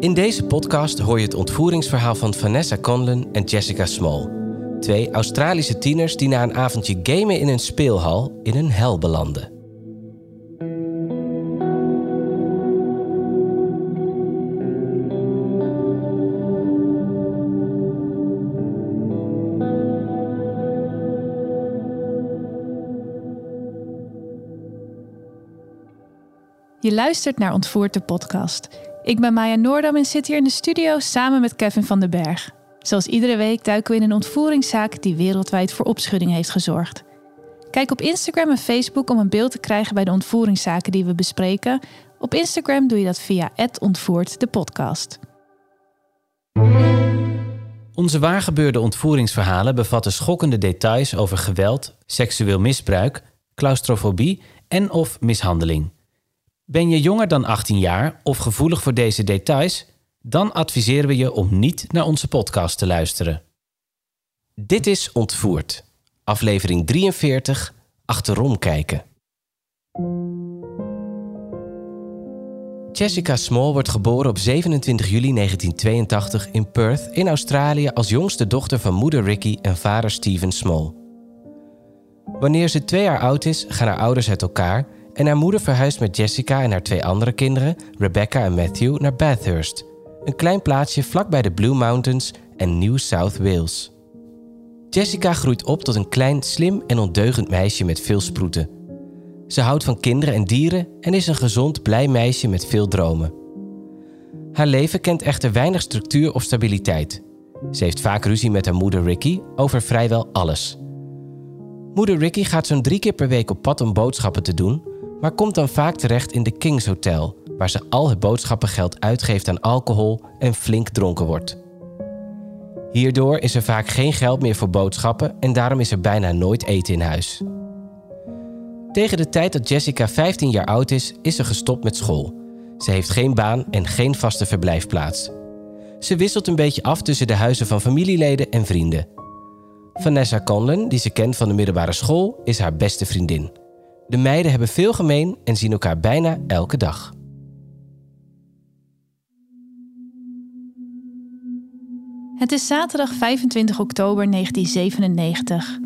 In deze podcast hoor je het ontvoeringsverhaal van Vanessa Conlon en Jessica Small. Twee Australische tieners die na een avondje gamen in een speelhal in een hel belanden. Je luistert naar Ontvoerd de podcast. Ik ben Maya Noordam en zit hier in de studio samen met Kevin van den Berg. Zoals iedere week duiken we in een ontvoeringszaak die wereldwijd voor opschudding heeft gezorgd. Kijk op Instagram en Facebook om een beeld te krijgen bij de ontvoeringszaken die we bespreken. Op Instagram doe je dat via ontvoerd de podcast. Onze waargebeurde ontvoeringsverhalen bevatten schokkende details over geweld, seksueel misbruik, claustrofobie en of mishandeling. Ben je jonger dan 18 jaar of gevoelig voor deze details? Dan adviseren we je om niet naar onze podcast te luisteren. Dit is Ontvoerd, aflevering 43, Achterom kijken. Jessica Small wordt geboren op 27 juli 1982 in Perth in Australië als jongste dochter van moeder Ricky en vader Stephen Small. Wanneer ze twee jaar oud is, gaan haar ouders uit elkaar en haar moeder verhuist met Jessica en haar twee andere kinderen, Rebecca en Matthew, naar Bathurst, een klein plaatsje vlakbij de Blue Mountains en New South Wales. Jessica groeit op tot een klein, slim en ondeugend meisje met veel sproeten. Ze houdt van kinderen en dieren en is een gezond, blij meisje met veel dromen. Haar leven kent echter weinig structuur of stabiliteit. Ze heeft vaak ruzie met haar moeder Ricky over vrijwel alles. Moeder Ricky gaat zo'n drie keer per week op pad om boodschappen te doen, maar komt dan vaak terecht in de Kings Hotel, waar ze al het boodschappengeld uitgeeft aan alcohol en flink dronken wordt. Hierdoor is er vaak geen geld meer voor boodschappen en daarom is er bijna nooit eten in huis. Tegen de tijd dat Jessica 15 jaar oud is, is ze gestopt met school. Ze heeft geen baan en geen vaste verblijfplaats. Ze wisselt een beetje af tussen de huizen van familieleden en vrienden. Vanessa Conlon, die ze kent van de middelbare school, is haar beste vriendin. De meiden hebben veel gemeen en zien elkaar bijna elke dag. Het is zaterdag 25 oktober 1997.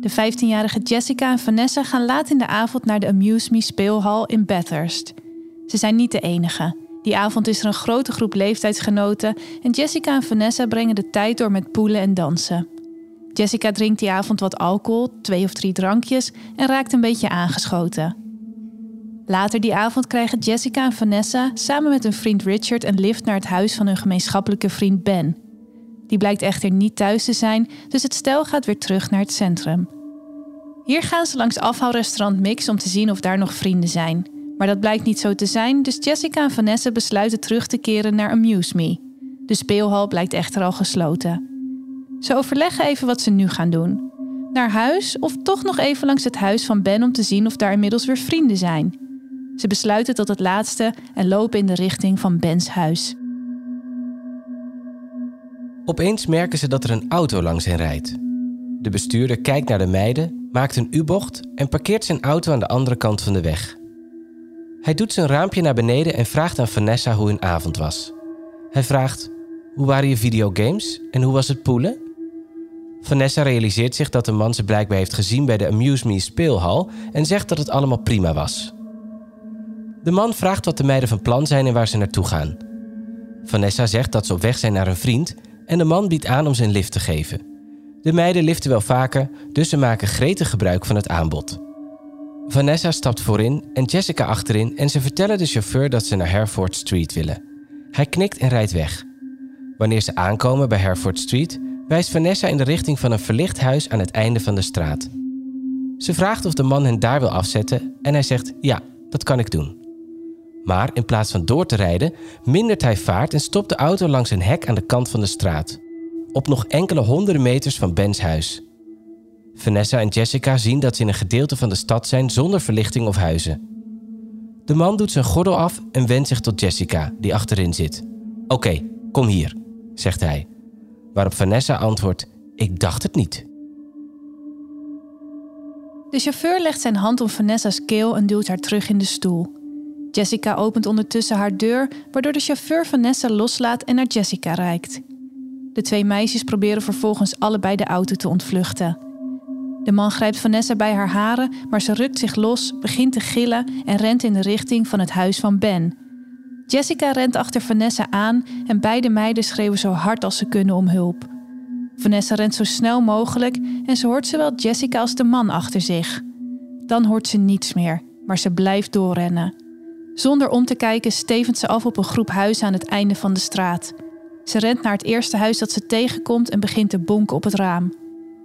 De 15-jarige Jessica en Vanessa gaan laat in de avond naar de Amuse Me speelhal in Bathurst. Ze zijn niet de enige. Die avond is er een grote groep leeftijdsgenoten en Jessica en Vanessa brengen de tijd door met poelen en dansen. Jessica drinkt die avond wat alcohol, twee of drie drankjes en raakt een beetje aangeschoten. Later die avond krijgen Jessica en Vanessa samen met hun vriend Richard een lift naar het huis van hun gemeenschappelijke vriend Ben. Die blijkt echter niet thuis te zijn, dus het stel gaat weer terug naar het centrum. Hier gaan ze langs afhaalrestaurant Mix om te zien of daar nog vrienden zijn. Maar dat blijkt niet zo te zijn, dus Jessica en Vanessa besluiten terug te keren naar Amuse Me. De speelhal blijkt echter al gesloten. Ze overleggen even wat ze nu gaan doen. Naar huis of toch nog even langs het huis van Ben om te zien of daar inmiddels weer vrienden zijn. Ze besluiten tot het laatste en lopen in de richting van Bens huis. Opeens merken ze dat er een auto langs hen rijdt. De bestuurder kijkt naar de meiden, maakt een U-bocht en parkeert zijn auto aan de andere kant van de weg. Hij doet zijn raampje naar beneden en vraagt aan Vanessa hoe hun avond was. Hij vraagt: Hoe waren je videogames en hoe was het poelen? Vanessa realiseert zich dat de man ze blijkbaar heeft gezien bij de Amuse Me speelhal en zegt dat het allemaal prima was. De man vraagt wat de meiden van plan zijn en waar ze naartoe gaan. Vanessa zegt dat ze op weg zijn naar een vriend en de man biedt aan om zijn lift te geven. De meiden liften wel vaker, dus ze maken gretig gebruik van het aanbod. Vanessa stapt voorin en Jessica achterin en ze vertellen de chauffeur dat ze naar Hereford Street willen. Hij knikt en rijdt weg. Wanneer ze aankomen bij Hereford Street, wijst Vanessa in de richting van een verlicht huis aan het einde van de straat. Ze vraagt of de man hen daar wil afzetten en hij zegt ja, dat kan ik doen. Maar in plaats van door te rijden, mindert hij vaart en stopt de auto langs een hek aan de kant van de straat. Op nog enkele honderden meters van Bens huis. Vanessa en Jessica zien dat ze in een gedeelte van de stad zijn zonder verlichting of huizen. De man doet zijn gordel af en wendt zich tot Jessica, die achterin zit. Oké, kom hier, zegt hij waarop Vanessa antwoordt: Ik dacht het niet. De chauffeur legt zijn hand om Vanessa's keel en duwt haar terug in de stoel. Jessica opent ondertussen haar deur, waardoor de chauffeur Vanessa loslaat en naar Jessica reikt. De twee meisjes proberen vervolgens allebei de auto te ontvluchten. De man grijpt Vanessa bij haar haren, maar ze rukt zich los, begint te gillen en rent in de richting van het huis van Ben. Jessica rent achter Vanessa aan en beide meiden schreeuwen zo hard als ze kunnen om hulp. Vanessa rent zo snel mogelijk en ze hoort zowel Jessica als de man achter zich. Dan hoort ze niets meer, maar ze blijft doorrennen. Zonder om te kijken stevend ze af op een groep huizen aan het einde van de straat. Ze rent naar het eerste huis dat ze tegenkomt en begint te bonken op het raam.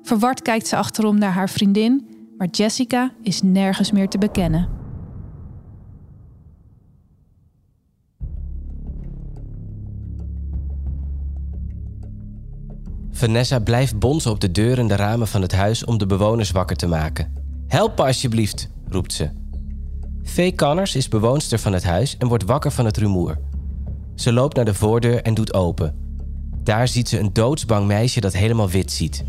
Verward kijkt ze achterom naar haar vriendin, maar Jessica is nergens meer te bekennen. Vanessa blijft bonzen op de deur en de ramen van het huis om de bewoners wakker te maken. Help alsjeblieft, roept ze. Faye Connors is bewoonster van het huis en wordt wakker van het rumoer. Ze loopt naar de voordeur en doet open. Daar ziet ze een doodsbang meisje dat helemaal wit ziet.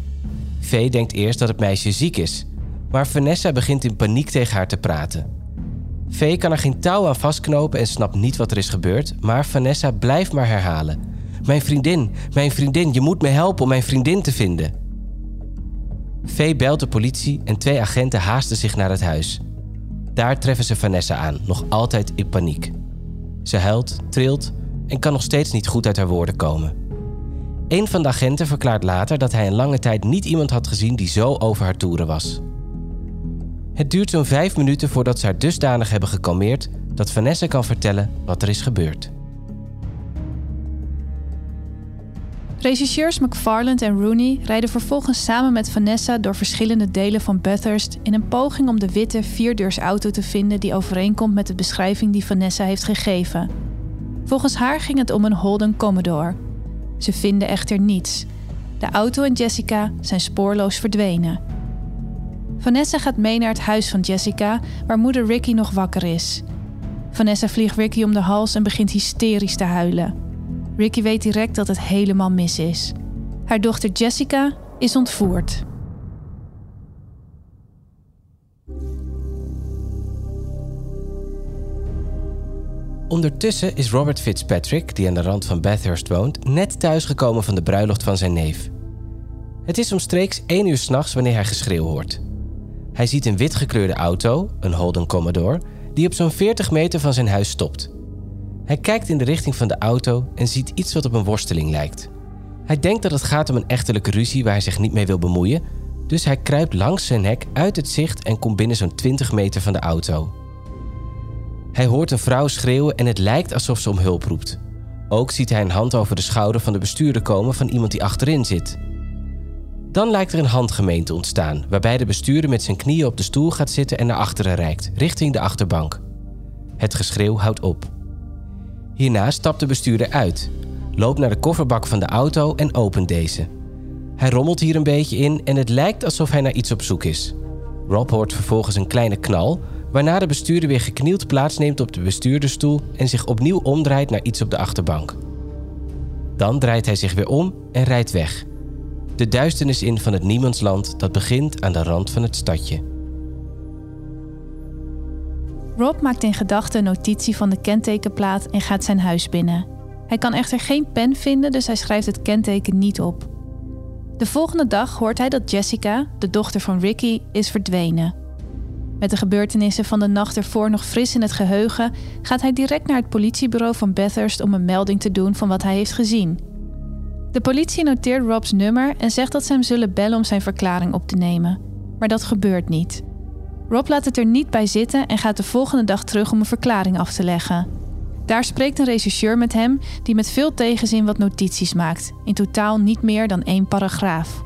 Faye denkt eerst dat het meisje ziek is, maar Vanessa begint in paniek tegen haar te praten. Faye kan er geen touw aan vastknopen en snapt niet wat er is gebeurd, maar Vanessa blijft maar herhalen: Mijn vriendin, mijn vriendin, je moet me helpen om mijn vriendin te vinden. Faye belt de politie en twee agenten haasten zich naar het huis. Daar treffen ze Vanessa aan, nog altijd in paniek. Ze huilt, trilt en kan nog steeds niet goed uit haar woorden komen. Een van de agenten verklaart later dat hij een lange tijd niet iemand had gezien die zo over haar toeren was. Het duurt zo'n vijf minuten voordat ze haar dusdanig hebben gekalmeerd dat Vanessa kan vertellen wat er is gebeurd. Regisseurs McFarland en Rooney rijden vervolgens samen met Vanessa door verschillende delen van Bathurst in een poging om de witte vierdeursauto te vinden die overeenkomt met de beschrijving die Vanessa heeft gegeven. Volgens haar ging het om een Holden Commodore. Ze vinden echter niets. De auto en Jessica zijn spoorloos verdwenen. Vanessa gaat mee naar het huis van Jessica, waar moeder Ricky nog wakker is. Vanessa vliegt Ricky om de hals en begint hysterisch te huilen. Ricky weet direct dat het helemaal mis is. Haar dochter Jessica is ontvoerd. Ondertussen is Robert Fitzpatrick, die aan de rand van Bathurst woont, net thuisgekomen van de bruiloft van zijn neef. Het is omstreeks 1 uur s'nachts wanneer hij geschreeuw hoort. Hij ziet een witgekleurde auto, een Holden Commodore, die op zo'n 40 meter van zijn huis stopt. Hij kijkt in de richting van de auto en ziet iets wat op een worsteling lijkt. Hij denkt dat het gaat om een echtelijke ruzie waar hij zich niet mee wil bemoeien, dus hij kruipt langs zijn hek uit het zicht en komt binnen zo'n 20 meter van de auto. Hij hoort een vrouw schreeuwen en het lijkt alsof ze om hulp roept. Ook ziet hij een hand over de schouder van de bestuurder komen van iemand die achterin zit. Dan lijkt er een handgemeen te ontstaan, waarbij de bestuurder met zijn knieën op de stoel gaat zitten en naar achteren reikt, richting de achterbank. Het geschreeuw houdt op. Hierna stapt de bestuurder uit, loopt naar de kofferbak van de auto en opent deze. Hij rommelt hier een beetje in en het lijkt alsof hij naar iets op zoek is. Rob hoort vervolgens een kleine knal, waarna de bestuurder weer geknield plaatsneemt op de bestuurdersstoel en zich opnieuw omdraait naar iets op de achterbank. Dan draait hij zich weer om en rijdt weg. De duisternis in van het niemandsland dat begint aan de rand van het stadje. Rob maakt in gedachten een notitie van de kentekenplaat en gaat zijn huis binnen. Hij kan echter geen pen vinden, dus hij schrijft het kenteken niet op. De volgende dag hoort hij dat Jessica, de dochter van Ricky, is verdwenen. Met de gebeurtenissen van de nacht ervoor nog fris in het geheugen, gaat hij direct naar het politiebureau van Bathurst om een melding te doen van wat hij heeft gezien. De politie noteert Rob's nummer en zegt dat ze hem zullen bellen om zijn verklaring op te nemen. Maar dat gebeurt niet. Rob laat het er niet bij zitten en gaat de volgende dag terug om een verklaring af te leggen. Daar spreekt een rechercheur met hem die met veel tegenzin wat notities maakt, in totaal niet meer dan één paragraaf.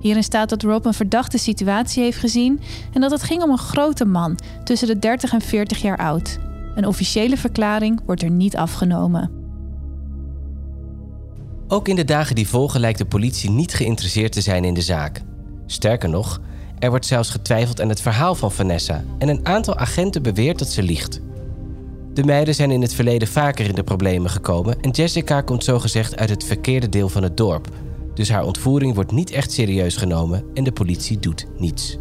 Hierin staat dat Rob een verdachte situatie heeft gezien en dat het ging om een grote man tussen de 30 en 40 jaar oud. Een officiële verklaring wordt er niet afgenomen. Ook in de dagen die volgen lijkt de politie niet geïnteresseerd te zijn in de zaak. Sterker nog, er wordt zelfs getwijfeld aan het verhaal van Vanessa en een aantal agenten beweert dat ze liegt. De meiden zijn in het verleden vaker in de problemen gekomen en Jessica komt zogezegd uit het verkeerde deel van het dorp, dus haar ontvoering wordt niet echt serieus genomen en de politie doet niets.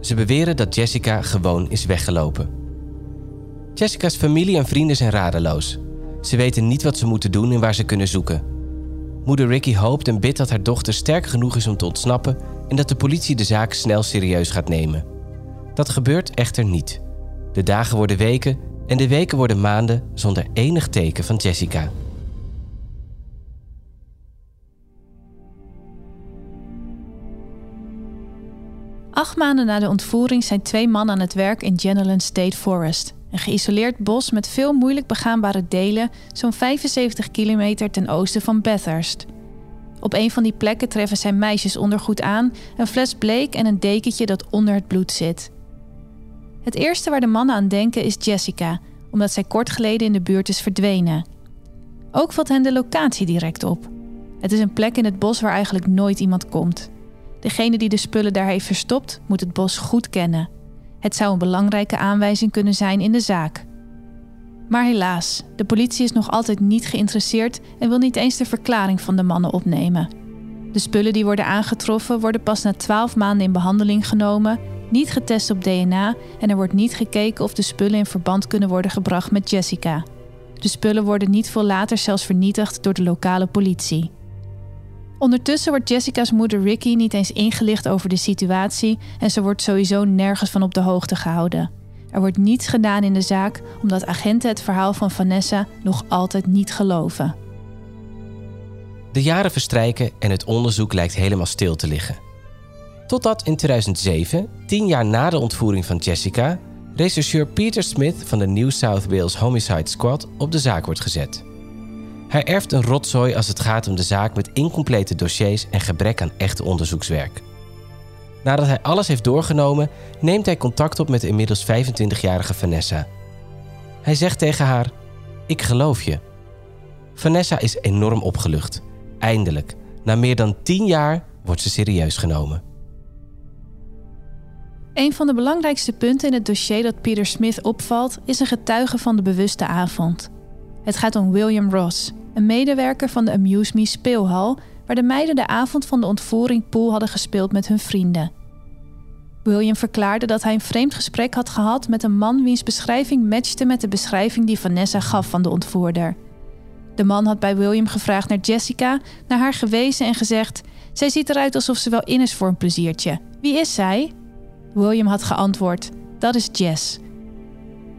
Ze beweren dat Jessica gewoon is weggelopen. Jessica's familie en vrienden zijn radeloos. Ze weten niet wat ze moeten doen en waar ze kunnen zoeken. Moeder Ricky hoopt en bidt dat haar dochter sterk genoeg is om te ontsnappen en dat de politie de zaak snel serieus gaat nemen. Dat gebeurt echter niet. De dagen worden weken en de weken worden maanden zonder enig teken van Jessica. Acht maanden na de ontvoering zijn twee mannen aan het werk in Jenolan State Forest. Een geïsoleerd bos met veel moeilijk begaanbare delen, zo'n 75 kilometer ten oosten van Bathurst. Op een van die plekken treffen zij meisjesondergoed aan, een fles bleek en een dekentje dat onder het bloed zit. Het eerste waar de mannen aan denken is Jessica, omdat zij kort geleden in de buurt is verdwenen. Ook valt hen de locatie direct op. Het is een plek in het bos waar eigenlijk nooit iemand komt. Degene die de spullen daar heeft verstopt, moet het bos goed kennen. Het zou een belangrijke aanwijzing kunnen zijn in de zaak. Maar helaas, de politie is nog altijd niet geïnteresseerd en wil niet eens de verklaring van de mannen opnemen. De spullen die worden aangetroffen worden pas na 12 maanden in behandeling genomen, niet getest op DNA en er wordt niet gekeken of de spullen in verband kunnen worden gebracht met Jessica. De spullen worden niet veel later zelfs vernietigd door de lokale politie. Ondertussen wordt Jessica's moeder Ricky niet eens ingelicht over de situatie en ze wordt sowieso nergens van op de hoogte gehouden. Er wordt niets gedaan in de zaak omdat agenten het verhaal van Vanessa nog altijd niet geloven. De jaren verstrijken en het onderzoek lijkt helemaal stil te liggen. Totdat in 2007, tien jaar na de ontvoering van Jessica, rechercheur Peter Smith van de New South Wales Homicide Squad op de zaak wordt gezet. Hij erft een rotzooi als het gaat om de zaak met incomplete dossiers en gebrek aan echte onderzoekswerk. Nadat hij alles heeft doorgenomen, neemt hij contact op met de inmiddels 25-jarige Vanessa. Hij zegt tegen haar: Ik geloof je. Vanessa is enorm opgelucht. Eindelijk, na meer dan 10 jaar, wordt ze serieus genomen. Een van de belangrijkste punten in het dossier dat Peter Smith opvalt, is een getuige van de bewuste avond. Het gaat om William Ross, een medewerker van de Amuse Me speelhal, waar de meiden de avond van de ontvoering pool hadden gespeeld met hun vrienden. William verklaarde dat hij een vreemd gesprek had gehad met een man wiens beschrijving matchte met de beschrijving die Vanessa gaf van de ontvoerder. De man had bij William gevraagd naar Jessica, naar haar gewezen en gezegd: Zij ziet eruit alsof ze wel in is voor een pleziertje. Wie is zij? William had geantwoord: Dat is Jess.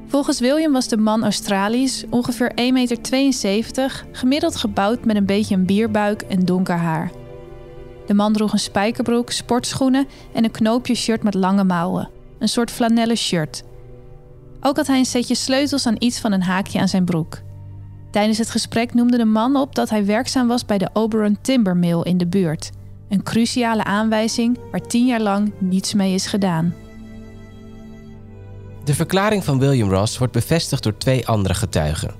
Volgens William was de man Australisch, ongeveer 1,72 meter, gemiddeld gebouwd met een beetje een bierbuik en donker haar. De man droeg een spijkerbroek, sportschoenen en een knoopje shirt met lange mouwen, een soort flanellen shirt. Ook had hij een setje sleutels aan iets van een haakje aan zijn broek. Tijdens het gesprek noemde de man op dat hij werkzaam was bij de Oberon Timber Mill in de buurt, een cruciale aanwijzing waar tien jaar lang niets mee is gedaan. De verklaring van William Ross wordt bevestigd door twee andere getuigen.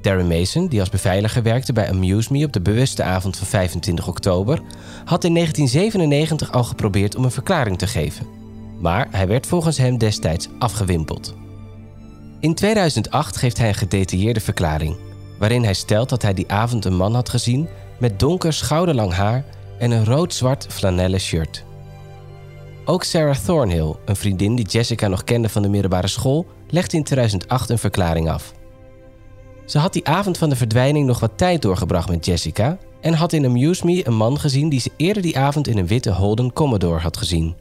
Darren Mason, die als beveiliger werkte bij Amuse Me op de bewuste avond van 25 oktober, had in 1997 al geprobeerd om een verklaring te geven. Maar hij werd volgens hem destijds afgewimpeld. In 2008 geeft hij een gedetailleerde verklaring, waarin hij stelt dat hij die avond een man had gezien met donker schouderlang haar en een rood-zwart flanellen shirt. Ook Sarah Thornhill, een vriendin die Jessica nog kende van de middelbare school, legde in 2008 een verklaring af. Ze had die avond van de verdwijning nog wat tijd doorgebracht met Jessica en had in Amuse Me een man gezien die ze eerder die avond in een witte Holden Commodore had gezien.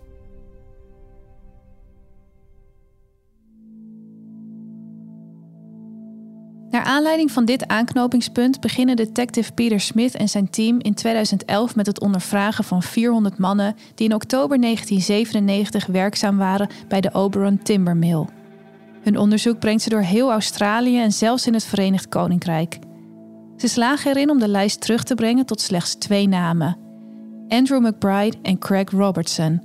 Aanleiding van dit aanknopingspunt beginnen detective Peter Smith en zijn team in 2011 met het ondervragen van 400 mannen die in oktober 1997 werkzaam waren bij de Oberon Timber Mill. Hun onderzoek brengt ze door heel Australië en zelfs in het Verenigd Koninkrijk. Ze slagen erin om de lijst terug te brengen tot slechts twee namen: Andrew McBride en Craig Robertson.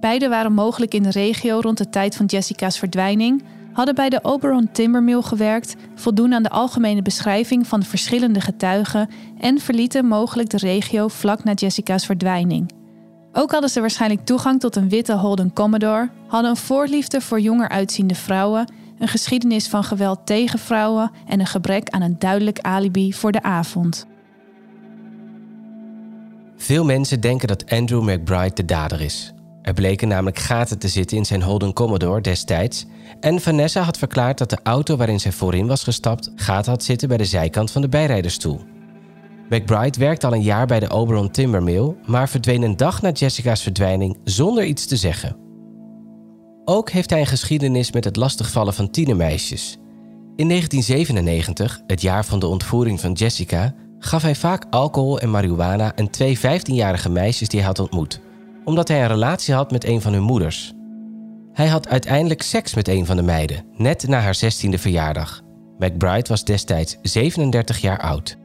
Beide waren mogelijk in de regio rond de tijd van Jessica's verdwijning, hadden bij de Oberon Timbermill gewerkt, voldoen aan de algemene beschrijving van verschillende getuigen en verlieten mogelijk de regio vlak na Jessica's verdwijning. Ook hadden ze waarschijnlijk toegang tot een witte Holden Commodore, hadden een voorliefde voor jonger uitziende vrouwen, een geschiedenis van geweld tegen vrouwen en een gebrek aan een duidelijk alibi voor de avond. Veel mensen denken dat Andrew McBride de dader is. Er bleken namelijk gaten te zitten in zijn Holden Commodore destijds. En Vanessa had verklaard dat de auto waarin zij voorin was gestapt gaten had zitten bij de zijkant van de bijrijderstoel. McBride werkte al een jaar bij de Oberon Timbermill, maar verdween een dag na Jessica's verdwijning zonder iets te zeggen. Ook heeft hij een geschiedenis met het lastigvallen van tienermeisjes. In 1997, het jaar van de ontvoering van Jessica, gaf hij vaak alcohol en marihuana aan twee 15-jarige meisjes die hij had ontmoet, omdat hij een relatie had met een van hun moeders. Hij had uiteindelijk seks met een van de meiden, net na haar 16e verjaardag. McBride was destijds 37 jaar oud.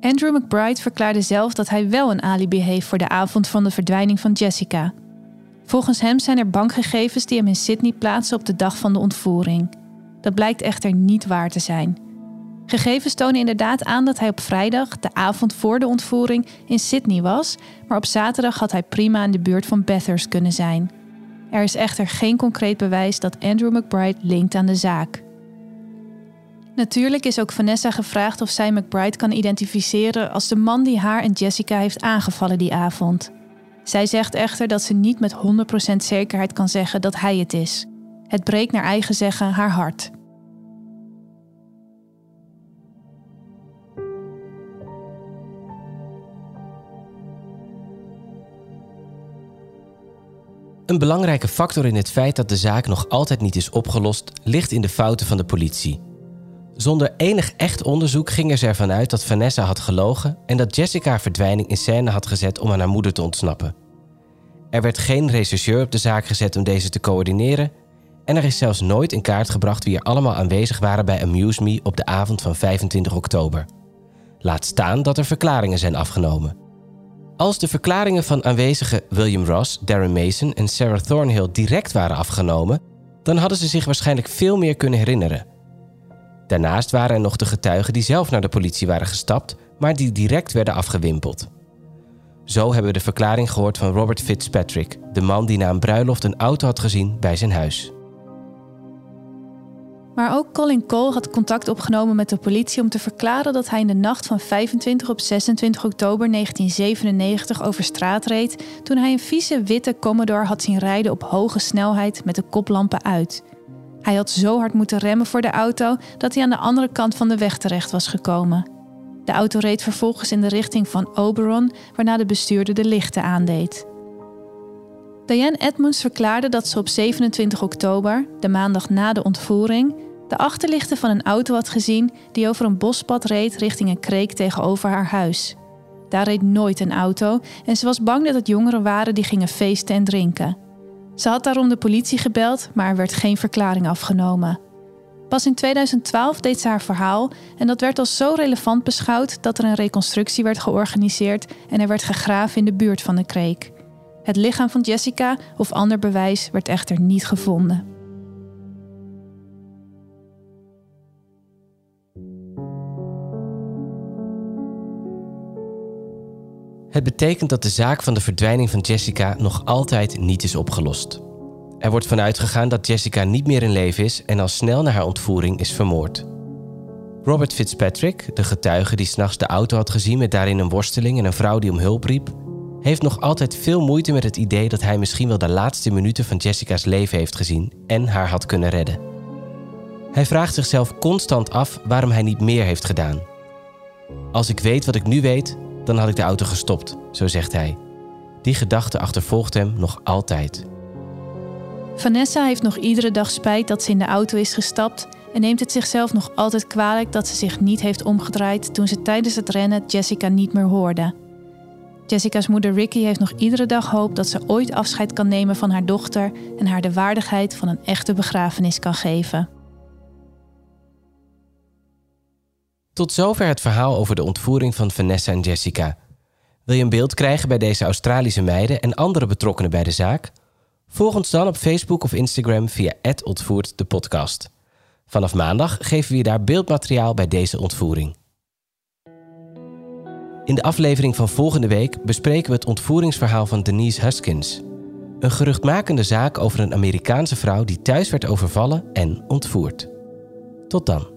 Andrew McBride verklaarde zelf dat hij wel een alibi heeft voor de avond van de verdwijning van Jessica. Volgens hem zijn er bankgegevens die hem in Sydney plaatsen op de dag van de ontvoering. Dat blijkt echter niet waar te zijn. Gegevens tonen inderdaad aan dat hij op vrijdag, de avond voor de ontvoering, in Sydney was, maar op zaterdag had hij prima in de buurt van Bathurst kunnen zijn. Er is echter geen concreet bewijs dat Andrew McBride linkt aan de zaak. Natuurlijk is ook Vanessa gevraagd of zij McBride kan identificeren als de man die haar en Jessica heeft aangevallen die avond. Zij zegt echter dat ze niet met 100% zekerheid kan zeggen dat hij het is. Het breekt naar eigen zeggen haar hart. Een belangrijke factor in het feit dat de zaak nog altijd niet is opgelost, ligt in de fouten van de politie. Zonder enig echt onderzoek gingen ze ervan uit dat Vanessa had gelogen en dat Jessica haar verdwijning in scène had gezet om aan haar moeder te ontsnappen. Er werd geen rechercheur op de zaak gezet om deze te coördineren en er is zelfs nooit in kaart gebracht wie er allemaal aanwezig waren bij Amuse Me op de avond van 25 oktober. Laat staan dat er verklaringen zijn afgenomen. Als de verklaringen van aanwezigen William Ross, Darren Mason en Sarah Thornhill direct waren afgenomen, dan hadden ze zich waarschijnlijk veel meer kunnen herinneren. Daarnaast waren er nog de getuigen die zelf naar de politie waren gestapt, maar die direct werden afgewimpeld. Zo hebben we de verklaring gehoord van Robert Fitzpatrick, de man die na een bruiloft een auto had gezien bij zijn huis. Maar ook Colin Cole had contact opgenomen met de politie om te verklaren dat hij in de nacht van 25 op 26 oktober 1997 over straat reed toen hij een vieze witte Commodore had zien rijden op hoge snelheid met de koplampen uit. Hij had zo hard moeten remmen voor de auto dat hij aan de andere kant van de weg terecht was gekomen. De auto reed vervolgens in de richting van Oberon, waarna de bestuurder de lichten aandeed. Diane Edmonds verklaarde dat ze op 27 oktober, de maandag na de ontvoering, de achterlichten van een auto had gezien die over een bospad reed richting een kreek tegenover haar huis. Daar reed nooit een auto en ze was bang dat het jongeren waren die gingen feesten en drinken. Ze had daarom de politie gebeld, maar er werd geen verklaring afgenomen. Pas in 2012 deed ze haar verhaal en dat werd als zo relevant beschouwd dat er een reconstructie werd georganiseerd en er werd gegraven in de buurt van de kreek. Het lichaam van Jessica of ander bewijs werd echter niet gevonden. Het betekent dat de zaak van de verdwijning van Jessica nog altijd niet is opgelost. Er wordt vanuit gegaan dat Jessica niet meer in leven is en al snel na haar ontvoering is vermoord. Robert Fitzpatrick, de getuige die s'nachts de auto had gezien met daarin een worsteling en een vrouw die om hulp riep, heeft nog altijd veel moeite met het idee dat hij misschien wel de laatste minuten van Jessica's leven heeft gezien en haar had kunnen redden. Hij vraagt zichzelf constant af waarom hij niet meer heeft gedaan. Als ik weet wat ik nu weet, dan had ik de auto gestopt, zo zegt hij. Die gedachte achtervolgt hem nog altijd. Vanessa heeft nog iedere dag spijt dat ze in de auto is gestapt en neemt het zichzelf nog altijd kwalijk dat ze zich niet heeft omgedraaid toen ze tijdens het rennen Jessica niet meer hoorde. Jessica's moeder Ricky heeft nog iedere dag hoop dat ze ooit afscheid kan nemen van haar dochter en haar de waardigheid van een echte begrafenis kan geven. Tot zover het verhaal over de ontvoering van Vanessa en Jessica. Wil je een beeld krijgen bij deze Australische meiden en andere betrokkenen bij de zaak? Volg ons dan op Facebook of Instagram via ontvoerd de podcast. Vanaf maandag geven we je daar beeldmateriaal bij deze ontvoering. In de aflevering van volgende week bespreken we het ontvoeringsverhaal van Denise Huskins. Een geruchtmakende zaak over een Amerikaanse vrouw die thuis werd overvallen en ontvoerd. Tot dan.